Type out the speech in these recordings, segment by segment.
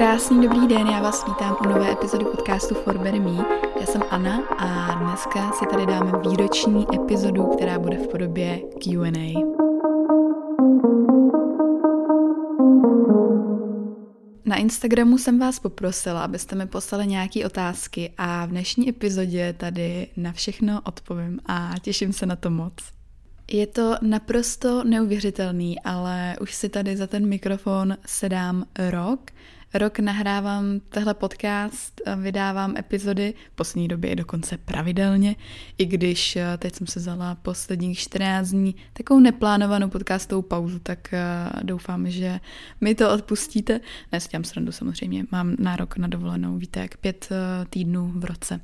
Krásný dobrý den, já vás vítám u nové epizody podcastu For Better Me. Já jsem Anna a dneska si tady dáme výroční epizodu, která bude v podobě Q&A. Na Instagramu jsem vás poprosila, abyste mi poslali nějaké otázky a v dnešní epizodě tady na všechno odpovím a těším se na to moc. Je to naprosto neuvěřitelný, ale už si tady za ten mikrofon sedám rok rok nahrávám tehle podcast, vydávám epizody, v poslední době dokonce pravidelně, i když eh, teď jsem se vzala posledních 14 dní takovou neplánovanou podcastovou pauzu, tak eh, doufám, že mi to odpustíte. Ne, s tím srandu samozřejmě, mám nárok na dovolenou, víte, jak pět eh, týdnů v roce.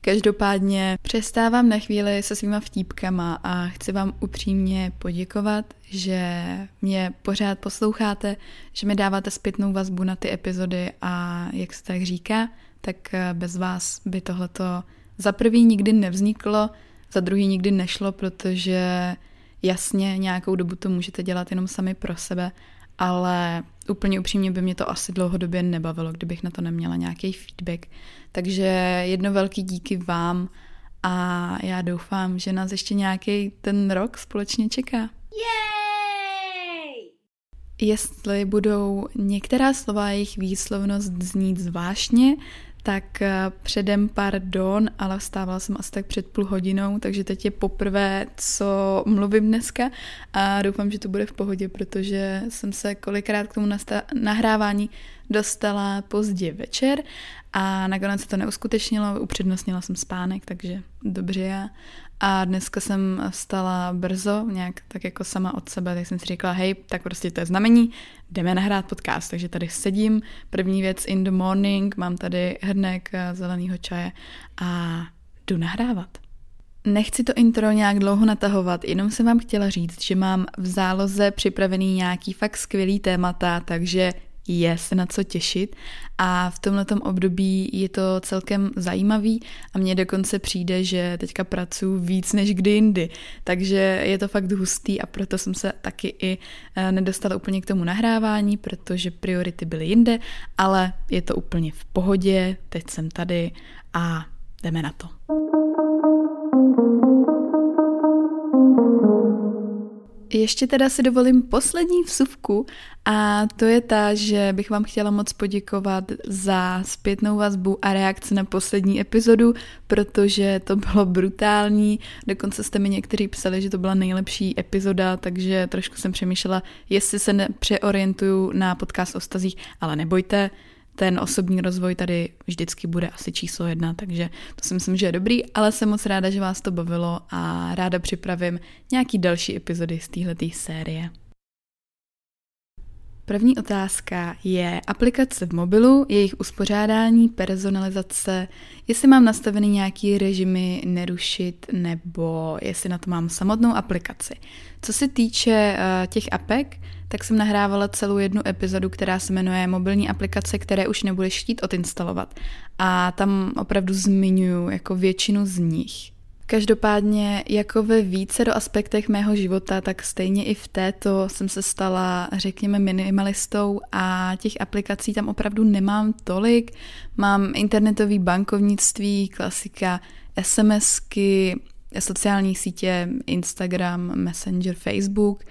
Každopádně přestávám na chvíli se svýma vtípkama a chci vám upřímně poděkovat, že mě pořád posloucháte, že mi dáváte zpětnou vazbu na ty epizody a jak se tak říká, tak eh, bez vás by tohleto za prvý nikdy nevzniklo, za druhý nikdy nešlo, protože jasně nějakou dobu to můžete dělat jenom sami pro sebe, ale úplně upřímně by mě to asi dlouhodobě nebavilo, kdybych na to neměla nějaký feedback. Takže jedno velký díky vám a já doufám, že nás ještě nějaký ten rok společně čeká. Yay! Jestli budou některá slova jejich výslovnost znít zvláštně, tak eh, předem pardon, ale vstávala jsem asi tak před půl hodinou, takže teď je poprvé, co mluvím dneska a doufám, že to bude v pohodě, protože jsem se kolikrát k tomu nahrávání dostala pozdě večer a nakonec se to neuskutečnilo, upřednostnila jsem spánek, takže dobře já. A dneska jsem vstala brzo, nějak tak jako sama od sebe, tak jsem si říkala, hej, tak prostě to je znamení, jdeme nahrát podcast. Takže tady sedím, první věc in the morning, mám tady hrnek zeleného čaje a jdu nahrávat. Nechci to intro nějak dlouho natahovat, jenom jsem vám chtěla říct, že mám v záloze připravený nějaký fakt skvělý témata, takže je se na co těšit a v tomto období je to celkem zajímavý a mně dokonce přijde, že teďka pracuji víc než kdy jindy, takže je to fakt hustý a proto jsem se taky i eh, nedostala úplně k tomu nahrávání, protože priority byly jinde, ale je to úplně v pohodě, teď jsem tady a jdeme na to. Ještě teda si dovolím poslední vsuvku a to je ta, že bych vám chtěla moc poděkovat za zpětnou vazbu a reakci na poslední epizodu, protože to bylo brutální, dokonce jste mi někteří psali, že to byla nejlepší epizoda, takže trošku jsem přemýšlela, jestli se přeorientuju na podcast o stazích, ale nebojte, ten osobní rozvoj tady vždycky bude asi číslo jedna, takže to si myslím, že je dobrý, ale jsem moc ráda, že vás to bavilo a ráda připravím nějaký další epizody z téhleté série. První otázka je aplikace v mobilu, jejich uspořádání, personalizace, jestli mám nastavený nějaký režimy nerušit nebo jestli na to mám samotnou aplikaci. Co se týče uh, těch apek, tak jsem nahrávala celou jednu epizodu, která se jmenuje Mobilní aplikace, které už nebudeš chtít odinstalovat. A tam opravdu zmiňuji jako většinu z nich. Každopádně jako ve více do aspektech mého života, tak stejně i v této jsem se stala, řekněme, minimalistou a těch aplikací tam opravdu nemám tolik. Mám internetový bankovnictví, klasika, SMSky, sociální sítě, Instagram, Messenger, Facebook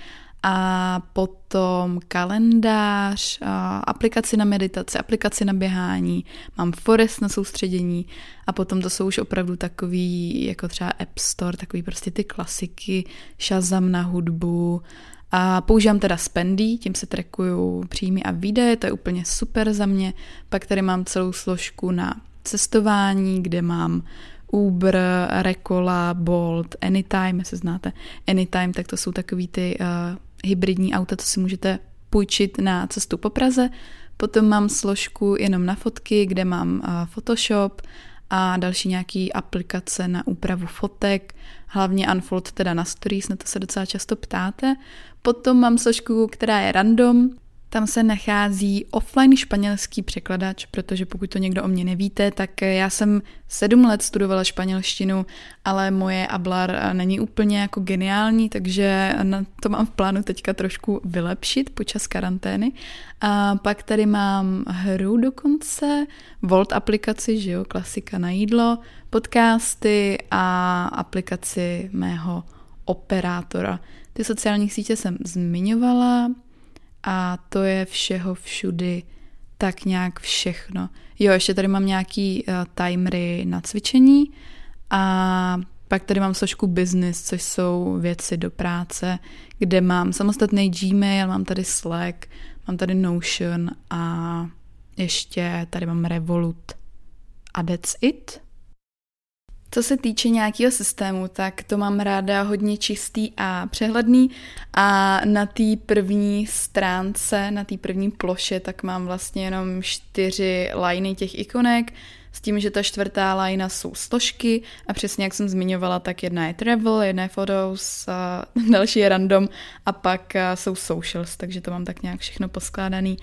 a potom kalendář, aplikaci na meditaci, aplikaci na běhání, mám Forest na soustředění a potom to jsou už opravdu takový, jako třeba App Store, takový prostě ty klasiky, Shazam na hudbu a používám teda Spendy, tím se trekuju příjmy a výdaje, to je úplně super za mě. Pak tady mám celou složku na cestování, kde mám Uber, Recola, Bolt, Anytime, jestli znáte Anytime, tak to jsou takový ty uh, hybridní auta, co si můžete půjčit na cestu po Praze. Potom mám složku jenom na fotky, kde mám Photoshop a další nějaký aplikace na úpravu fotek, hlavně Unfold teda na stories, na to se docela často ptáte. Potom mám složku, která je random, Tam se nachází offline španělský překladač, protože pokud to někdo o mě nevíte, tak já jsem sedm let studovala španělštinu, ale moje ablar není úplně jako geniální, takže na to mám v plánu teďka trošku vylepšit počas karantény. A pak tady mám hru dokonce, Volt aplikaci, že jo, klasika na jídlo, podcasty a aplikaci mého operátora. Ty sociální sítě jsem zmiňovala, a to je všeho všudy tak nějak všechno. Jo, ještě tady mám nějaký uh, timery na cvičení a pak tady mám složku business, což jsou věci do práce, kde mám samostatný Gmail, mám tady Slack, mám tady Notion a ještě tady mám Revolut. A that's it. Co se týče nějakého systému, tak to mám ráda hodně čistý a přehledný. A na té první stránce, na té první ploše, tak mám vlastně jenom čtyři liney těch ikonek, s tím, že ta čtvrtá lajna jsou složky a přesně jak jsem zmiňovala, tak jedna je travel, jedna je photos, a další je random a pak jsou socials, takže to mám tak nějak všechno poskládaný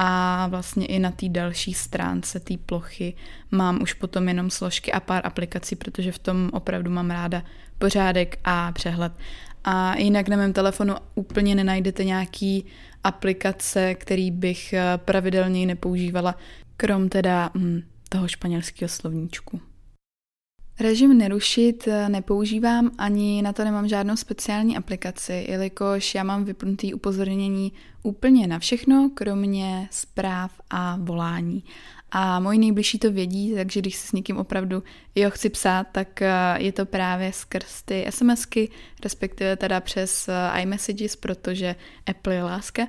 a vlastně i na té další stránce té plochy mám už potom jenom složky a pár aplikací, protože v tom opravdu mám ráda pořádek a přehled. A jinak na mém telefonu úplně nenajdete nějaký aplikace, který bych pravidelně nepoužívala, krom teda hm, toho španělského slovníčku. Režim nerušit eh, nepoužívám, ani na to nemám žádnou speciální aplikaci, jelikož já mám vypnutý upozornění úplně na všechno, kromě zpráv a volání. A moji nejbližší to vědí, takže když si s někým opravdu jo chci psát, tak eh, je to právě skrz ty SMSky, respektive teda přes eh, iMessages, protože Apple je láska.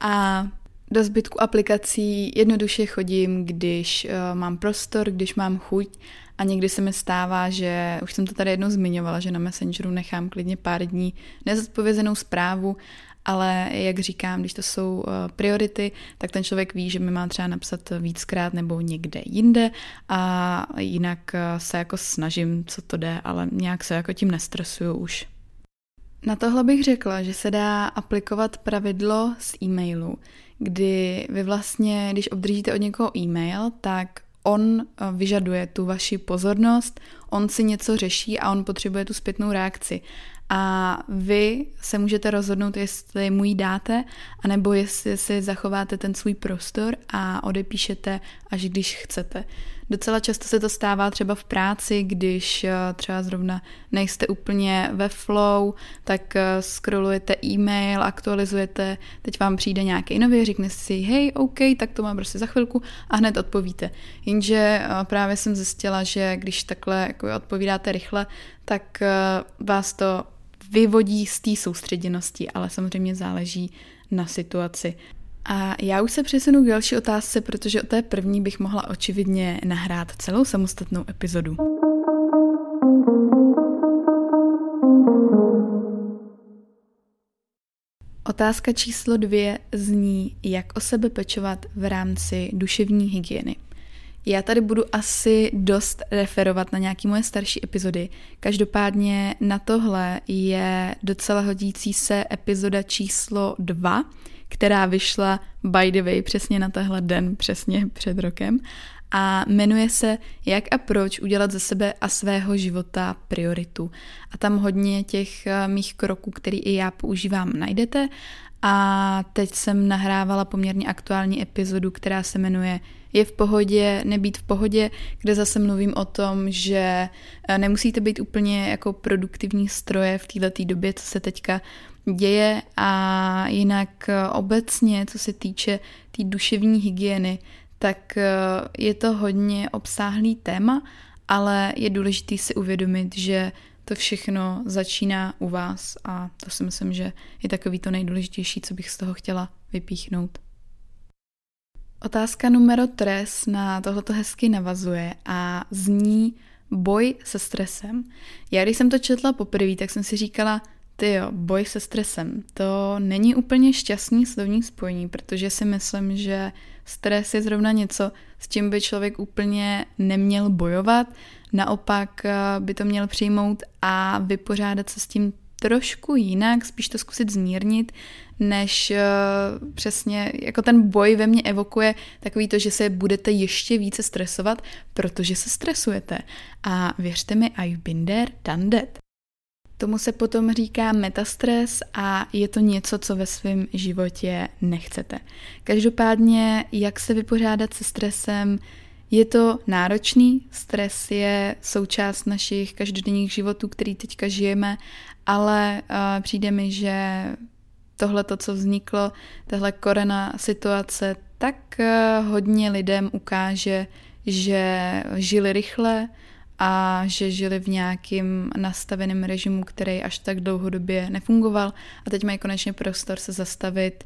A do zbytku aplikací jednoduše chodím, když mám prostor, když mám chuť a někdy se mi stává, že už jsem to tady jednou zmiňovala, že na Messengeru nechám klidně pár dní nezodpovězenou zprávu, ale jak říkám, když to jsou uh, priority, tak ten člověk ví, že mi má třeba napsat víckrát nebo někde jinde a jinak uh, se jako snažím, co to jde, ale nějak se jako tím nestresuju už. Na tohle bych řekla, že se dá aplikovat pravidlo z e-mailu, kdy vy vlastně, když obdržíte od někoho e-mail, tak on eh, vyžaduje tu vaši pozornost, on si něco řeší a on potřebuje tu zpětnou reakci. A vy se můžete rozhodnout, jestli mu ji dáte, anebo jestli si zachováte ten svůj prostor a odepíšete, až když chcete. Docela často se to stává třeba v práci, když eh, třeba zrovna nejste úplně ve flow, tak eh, scrollujete e-mail, aktualizujete, teď vám přijde nějaký nový, řekne si, hej, OK, tak to mám prostě za chvilku a hned odpovíte. Jenže eh, právě jsem zjistila, že když takhle jako odpovídáte rychle, tak vás to vyvodí z té soustředěnosti, ale samozřejmě záleží na situaci. A já už se přesunu k další otázce, protože o té první bych mohla očividně nahrát celou samostatnou epizodu. Otázka číslo dvě zní, jak o sebe pečovat v rámci duševní hygieny. Já tady budu asi dost referovat na nějaké moje starší epizody. Každopádně na tohle je docela hodící se epizoda číslo 2, která vyšla by the way přesně na tehle den, přesně před rokem a jmenuje se Jak a proč udělat ze sebe a svého života prioritu. A tam hodně těch eh, mých kroků, který i já používám, najdete. A teď jsem nahrávala poměrně aktuální epizodu, která se jmenuje Je v pohodě, nebýt v pohodě, kde zase mluvím o tom, že eh, nemusíte být úplně jako produktivní stroje v této době, co se teďka děje a jinak eh, obecně, co se týče té tý duševní hygieny, tak eh, je to hodně obsáhlý téma, ale je důležité si uvědomit, že to všechno začíná u vás a to si myslím, že je takový to nejdůležitější, co bych z toho chtěla vypíchnout. Otázka numero tres na tohleto hezky navazuje a zní boj se stresem. Já když jsem to četla poprvé, tak jsem si říkala, ty jo, boj se stresem. To není úplně šťastný slovní spojení, protože si myslím, že stres je zrovna něco, s čím by člověk úplně neměl bojovat. Naopak eh, by to měl přijmout a vypořádat se s tím trošku jinak, spíš to zkusit zmírnit, než uh, přesně jako ten boj ve mně evokuje takový to, že se budete ještě více stresovat, protože se stresujete. A věřte mi, I've been there, done that. Tomu se potom říká metastres a je to něco, co ve svém životě nechcete. Každopádně, jak se vypořádat se stresem, je to náročný, stres je součást našich každodenních životů, který teďka žijeme, ale uh, přijde mi, že tohle, to, co vzniklo, tahle korena situace, tak uh, hodně lidem ukáže, že žili rychle, a že žili v nějakým nastaveném režimu, který až tak dlouhodobě nefungoval a teď mají konečně prostor se zastavit,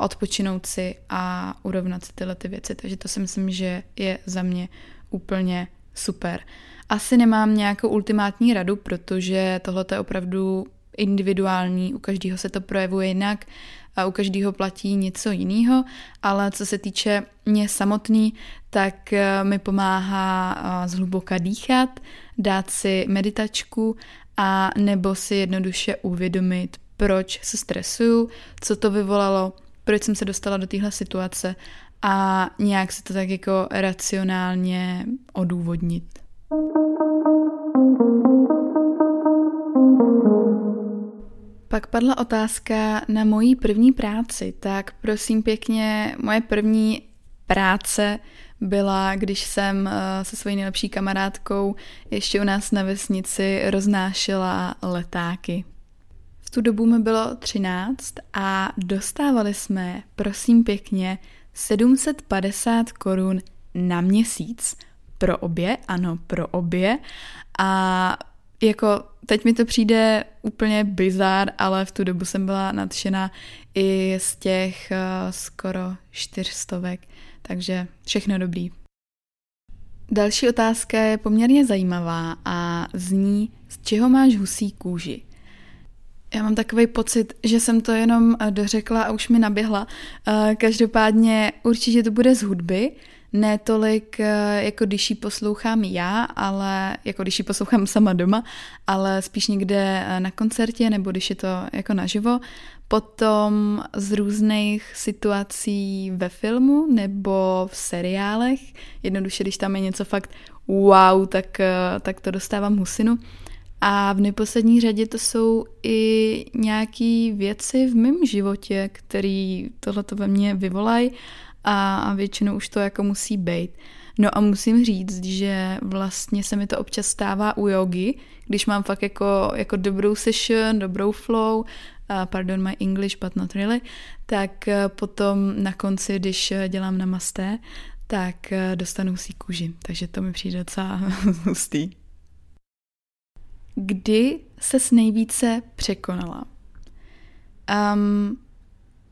odpočinout si a urovnat si tyhle ty věci. Takže to si myslím, že je za mě úplně super. Asi nemám nějakou ultimátní radu, protože tohle je opravdu individuální, u každého se to projevuje jinak a u každého platí něco jiného, ale co se týče mě samotný, tak eh, mi pomáhá eh, zhluboka dýchat, dát si meditačku a nebo si jednoduše uvědomit, proč se stresuju, co to vyvolalo, proč jsem se dostala do téhle situace a nějak se to tak jako racionálně odůvodnit. Pak padla otázka na mojí první práci, tak prosím pěkně, moje první práce byla, když jsem eh, se svojí nejlepší kamarádkou ještě u nás na vesnici roznášela letáky. V tu dobu mi bylo 13 a dostávali jsme, prosím pěkně, 750 korun na měsíc. Pro obě, ano, pro obě. A jako teď mi to přijde úplně bizár, ale v tu dobu jsem byla nadšená i z těch uh, skoro čtyřstovek, takže všechno dobrý. Další otázka je poměrně zajímavá a zní, z čeho máš husí kůži? Já mám takový pocit, že jsem to jenom eh, dořekla a už mi naběhla. Eh, každopádně určitě to bude z hudby, ne tolik, eh, jako když ji poslouchám já, ale jako když ji poslouchám sama doma, ale spíš někde na koncertě nebo když je to jako naživo. Potom z různých situací ve filmu nebo v seriálech. Jednoduše, když tam je něco fakt wow, tak, tak to dostávám husinu. A v neposlední řadě to jsou i nějaké věci v mém životě, které tohleto ve mně vyvolají a většinou už to jako musí být. No a musím říct, že vlastně se mi to občas stává u jogy, když mám fakt jako, jako dobrou session, dobrou flow, pardon my English, but not really, tak uh, potom na konci, když dělám namaste, tak uh, dostanu si kůži. Takže to mi přijde docela hustý. Kdy ses nejvíce překonala? Um,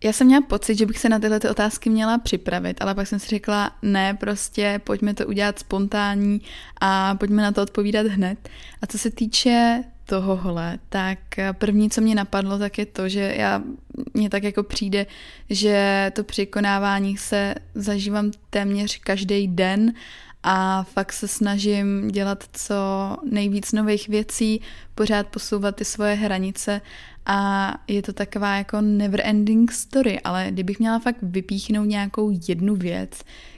já jsem měla pocit, že bych se na tyhle ty otázky měla připravit, ale pak jsem si řekla, ne, prostě pojďme to udělat spontánní a pojďme na to odpovídat hned. A co se týče tohohle, tak první, co mě napadlo, tak je to, že já, mně tak jako přijde, že to překonávání se zažívám téměř každý den a fakt se snažím dělat co nejvíc nových věcí, pořád posouvat ty svoje hranice a je to taková jako never ending story, ale kdybych měla fakt vypíchnout nějakou jednu věc,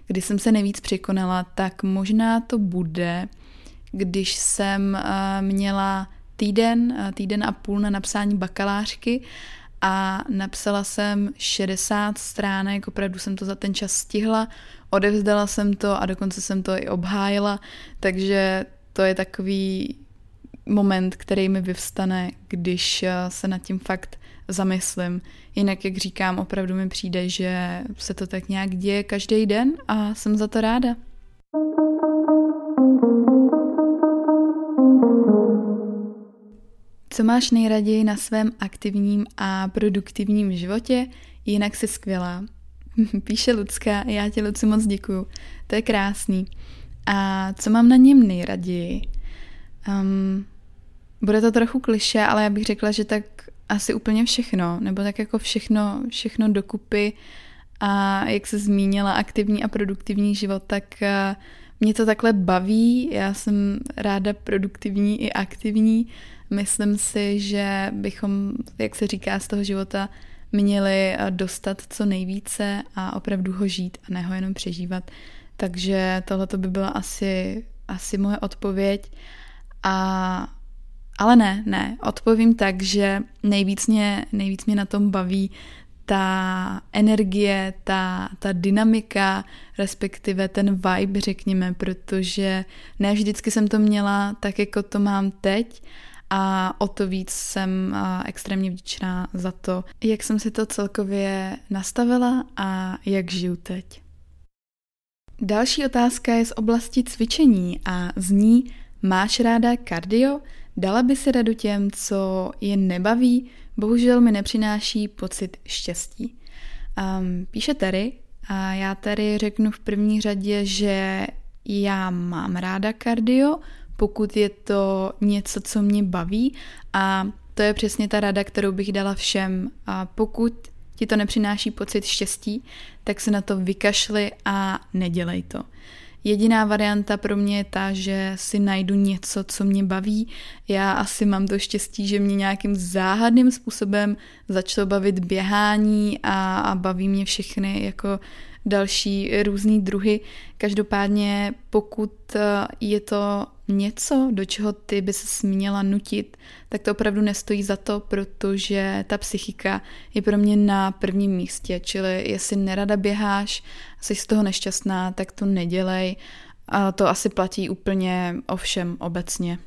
kdy jsem se nejvíc překonala, tak možná to bude, když jsem uh, měla týden, uh, týden a půl na napsání bakalářky a napsala jsem 60 stránek, opravdu jsem to za ten čas stihla, odevzdala jsem to a dokonce jsem to i obhájila, takže to je takový moment, který mi vyvstane, když eh, se nad tím fakt zamyslím. Jinak, jak říkám, opravdu mi přijde, že se to tak nějak děje každý den a jsem za to ráda. Co máš nejraději na svém aktivním a produktivním životě? Jinak jsi skvělá. Píše Lucka, já ti Luci moc děkuju. To je krásný. A co mám na něm nejraději? Um, bude to trochu kliše, ale já bych řekla, že tak asi úplně všechno, nebo tak jako všechno, všechno dokupy a jak se zmínila aktivní a produktivní život, tak mě to takhle baví, já jsem ráda produktivní i aktivní Myslím si, že bychom, jak se říká, z toho života měli dostat co nejvíce a opravdu ho žít a ne ho jenom přežívat. Takže tohle by byla asi, asi moje odpověď. A, ale ne, ne, odpovím tak, že nejvíc mě, nejvíc mě na tom baví ta energie, ta, ta dynamika, respektive ten vibe, řekněme, protože ne vždycky jsem to měla tak, jako to mám teď a o to víc jsem extrémně vděčná za to, jak jsem si to celkově nastavila a jak žiju teď. Další otázka je z oblasti cvičení a zní, máš ráda kardio? Dala by si radu těm, co je nebaví, bohužel mi nepřináší pocit štěstí. Um, píše Terry a já tady řeknu v první řadě, že já mám ráda kardio, pokud je to něco, co mě baví a to je přesně ta rada, kterou bych dala všem. A pokud ti to nepřináší pocit štěstí, tak se na to vykašli a nedělej to. Jediná varianta pro mě je ta, že si najdu něco, co mě baví. Já asi mám to štěstí, že mě nějakým záhadným způsobem začalo bavit běhání a, a baví mě všechny jako další různý druhy. Každopádně pokud eh, je to něco, do čeho ty by se směla nutit, tak to opravdu nestojí za to, protože ta psychika je pro mě na prvním místě. Čili jestli nerada běháš, jsi z toho nešťastná, tak to nedělej. A to asi platí úplně o všem obecně.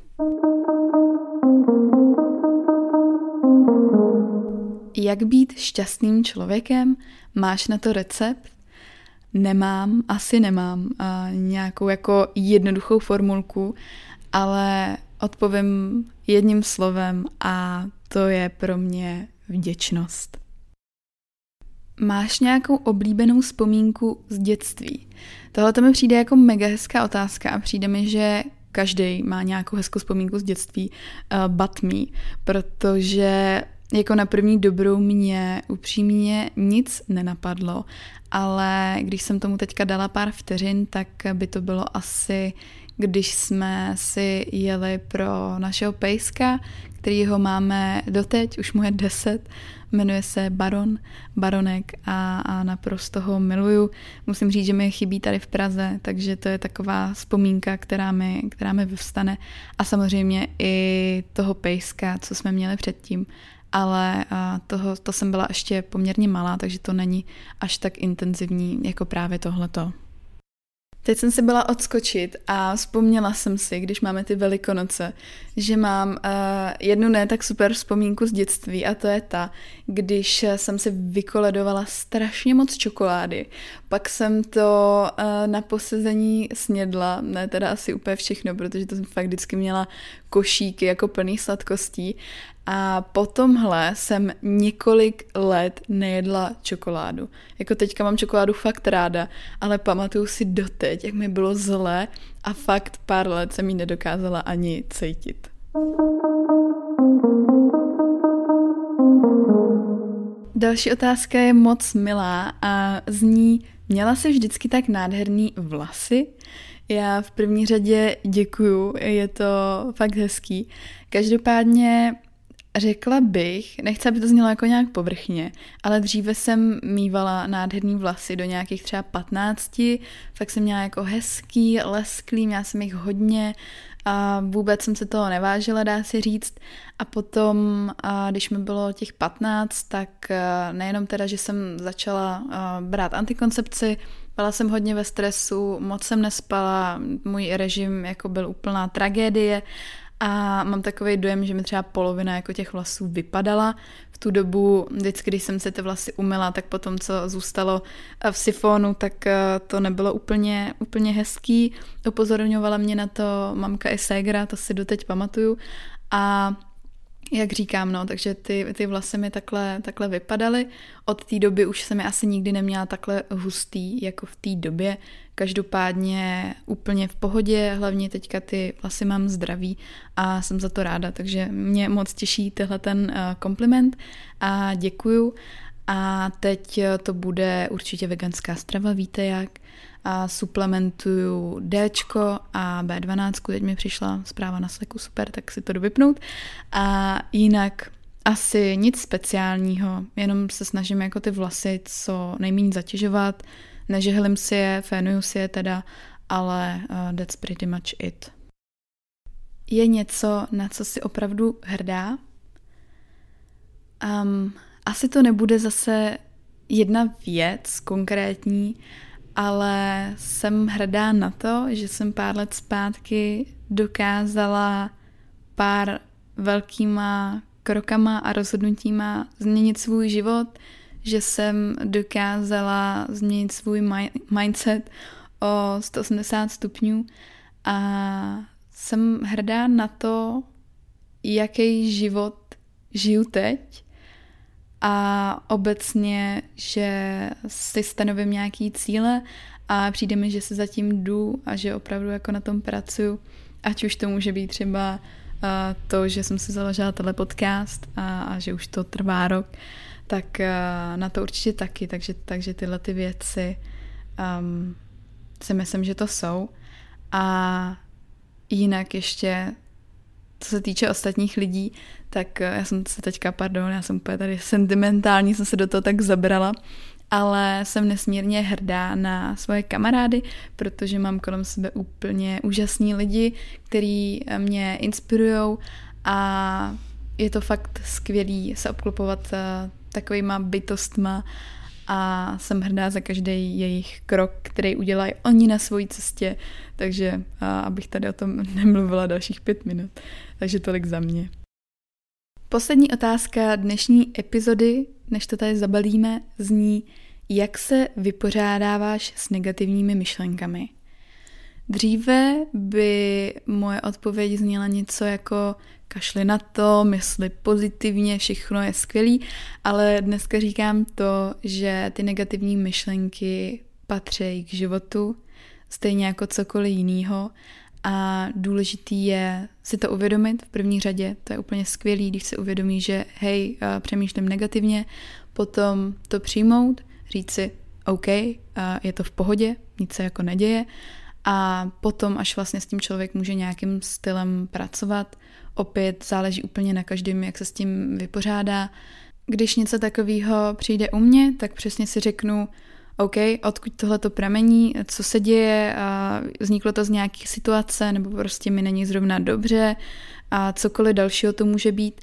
Jak být šťastným člověkem? Máš na to recept? Nemám, asi nemám a nějakou jako jednoduchou formulku, ale odpovím jedním slovem a to je pro mě vděčnost. Máš nějakou oblíbenou vzpomínku z dětství? Tohle to mi přijde jako mega hezká otázka a přijde mi, že každý má nějakou hezkou vzpomínku z dětství, uh, but me, protože jako na první dobrou mě upřímně nic nenapadlo, ale když jsem tomu teďka dala pár vteřin, tak by to bylo asi, když jsme si jeli pro našeho pejska, kterýho máme doteď, už mu je deset, jmenuje se Baron, Baronek a, a naprosto ho miluju. Musím říct, že mi chybí tady v Praze, takže to je taková vzpomínka, která mi, která mi vyvstane. A samozřejmě i toho pejska, co jsme měli předtím ale toho, to jsem byla ještě poměrně malá, takže to není až tak intenzivní jako právě tohleto. Teď jsem si byla odskočit a vzpomněla jsem si, když máme ty velikonoce, že mám uh, jednu ne tak super vzpomínku z dětství a to je ta, když jsem si vykoledovala strašně moc čokolády. Pak jsem to uh, na posezení snědla, ne teda asi úplně všechno, protože to jsem fakt vždycky měla košíky jako plný sladkostí a po tomhle jsem několik let nejedla čokoládu. Jako teďka mám čokoládu fakt ráda, ale pamatuju si doteď, jak mi bylo zlé a fakt pár let jsem ji nedokázala ani cítit. Další otázka je moc milá a zní, měla jsi vždycky tak nádherný vlasy? Já v první řadě děkuju, je to fakt hezký. Každopádně Řekla bych, nechci, aby to znělo jako nějak povrchně, ale dříve jsem mývala nádherný vlasy do nějakých třeba 15, fakt jsem měla jako hezký, lesklý, měla jsem jich hodně a vůbec jsem se toho nevážila, dá se říct. A potom, a když mi bylo těch 15, tak nejenom teda, že jsem začala brát antikoncepci, byla jsem hodně ve stresu, moc jsem nespala, můj režim jako byl úplná tragédie a mám takový dojem, že mi třeba polovina jako těch vlasů vypadala. V tu dobu, vždycky, když jsem se ty vlasy umila, tak potom, co zůstalo v sifonu, tak eh, to nebylo úplně, úplně hezký. Upozorňovala mě na to mamka i ségra, to si doteď pamatuju. A jak říkám, no, takže ty, ty vlasy mi takhle, takhle vypadaly. Od té doby už jsem je asi nikdy neměla takhle hustý, jako v té době. Každopádně úplně v pohodě, hlavně teďka ty vlasy mám zdraví a jsem za to ráda, takže mě moc těší tehle ten uh, kompliment a děkuju. A teď to bude určitě veganská strava, víte jak. A suplementuju D a B12, teď mi přišla zpráva na sleku, super, tak si to dovypnout. A jinak asi nic speciálního, jenom se snažím jako ty vlasy co nejméně zatěžovat, nežehlím si je, fénuju si je teda, ale uh, that's pretty much it. Je něco, na co si opravdu hrdá? Um, asi to nebude zase jedna věc konkrétní, ale jsem hrdá na to, že jsem pár let zpátky dokázala pár velkýma krokama a rozhodnutíma změnit svůj život, že jsem dokázala změnit svůj mindset o 180 stupňů a jsem hrdá na to, jaký život žiju teď a obecně, že si stanovím nějaký cíle a přijde mi, že se zatím jdu a že opravdu jako na tom pracuju, ať už to může být třeba a to, že jsem si založila tenhle podcast a, a že už to trvá rok, tak uh, na to určitě taky, takže, takže tyhle ty věci um, si myslím, že to jsou. A jinak ještě, co se týče ostatních lidí, tak uh, já jsem se teďka, pardon, já jsem úplně tady sentimentální, jsem se do toho tak zabrala, ale jsem nesmírně hrdá na svoje kamarády, protože mám kolem sebe úplně úžasní lidi, kteří mě inspirují a je to fakt skvělý se obklopovat eh, takovýma bytostma a jsem hrdá za každý jejich krok, který udělají oni na své cestě, takže abych tady o tom nemluvila dalších pět minut. Takže tolik za mě. Poslední otázka dnešní epizody, než to tady zabalíme, zní, jak se vypořádáváš s negativními myšlenkami. Dříve by moje odpověď zněla něco jako kašli na to, mysli pozitivně, všechno je skvělý, ale dneska říkám to, že ty negativní myšlenky patří k životu, stejně jako cokoliv jiného. A důležitý je si to uvědomit v první řadě, to je úplně skvělý, když se uvědomí, že hej, přemýšlím negativně, potom to přijmout, říct si, OK, je to v pohodě, nic se jako neděje a potom, až vlastně s tím člověk může nějakým stylem pracovat, opět záleží úplně na každém, jak se s tím vypořádá. Když něco takového přijde u mě, tak přesně si řeknu, OK, odkud tohle to pramení, co se děje, a vzniklo to z nějaké situace, nebo prostě mi není zrovna dobře a cokoliv dalšího to může být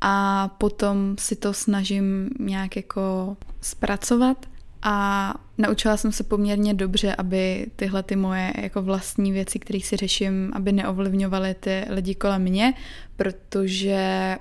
a potom si to snažím nějak jako zpracovat a naučila jsem se poměrně dobře, aby tyhle ty moje jako vlastní věci, které si řeším, aby neovlivňovaly ty lidi kolem mě, protože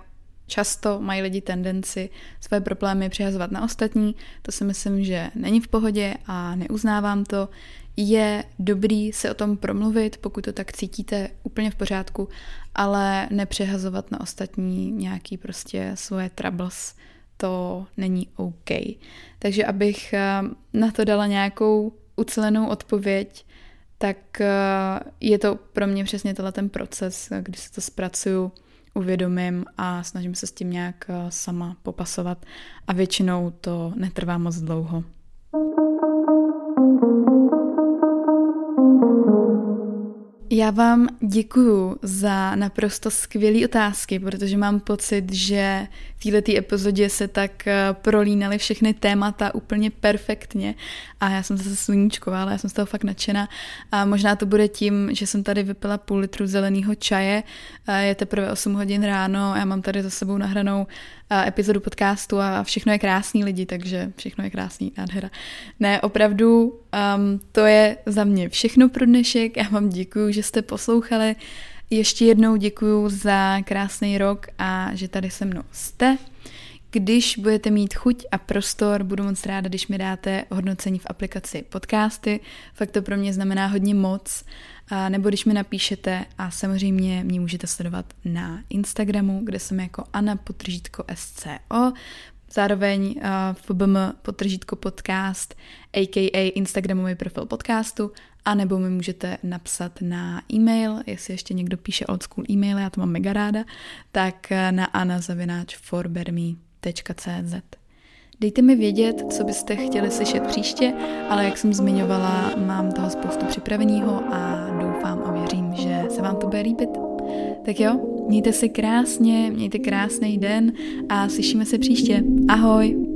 často mají lidi tendenci své problémy přihazovat na ostatní. To si myslím, že není v pohodě a neuznávám to. Je dobrý se o tom promluvit, pokud to tak cítíte úplně v pořádku, ale nepřehazovat na ostatní nějaký prostě svoje troubles to není OK. Takže abych eh, na to dala nějakou ucelenou odpověď, tak eh, je to pro mě přesně tenhle ten proces, kdy se to zpracuju, uvědomím a snažím se s tím nějak eh, sama popasovat a většinou to netrvá moc dlouho. Já vám děkuju za naprosto skvělé otázky, protože mám pocit, že v této epizodě se tak eh, prolínaly všechny témata úplně perfektně. A já jsem zase sluníčková, ale já jsem z toho fakt nadšená. A možná to bude tím, že jsem tady vypila půl litru zeleného čaje, je teprve 8 hodin ráno, já mám tady za sebou nahranou epizodu podcastu a všechno je krásný lidi, takže všechno je krásný, nádhera. Ne, opravdu um, to je za mě všechno pro dnešek. Já vám děkuji, že jste poslouchali. Ještě jednou děkuji za krásný rok a že tady se mnou jste. Když budete mít chuť a prostor, budu moc ráda, když mi dáte hodnocení v aplikaci podcasty. Fakt to pro mě znamená hodně moc. Nebo když mi napíšete a samozřejmě mě můžete sledovat na Instagramu, kde jsem jako Anna potržítko SCO, zároveň uh, FBM potržítko podcast, aka Instagramový profil podcastu, a nebo mi můžete napsat na e-mail, jestli ještě někdo píše old school e-mail, já to mám mega ráda, tak na anazavináčforberme.cz. Dejte mi vědět, co byste chtěli slyšet příště, ale jak jsem zmiňovala, mám toho spoustu připraveného a se vám to bude líbit. Tak jo, mějte se krásně, mějte krásný den a slyšíme se příště. Ahoj!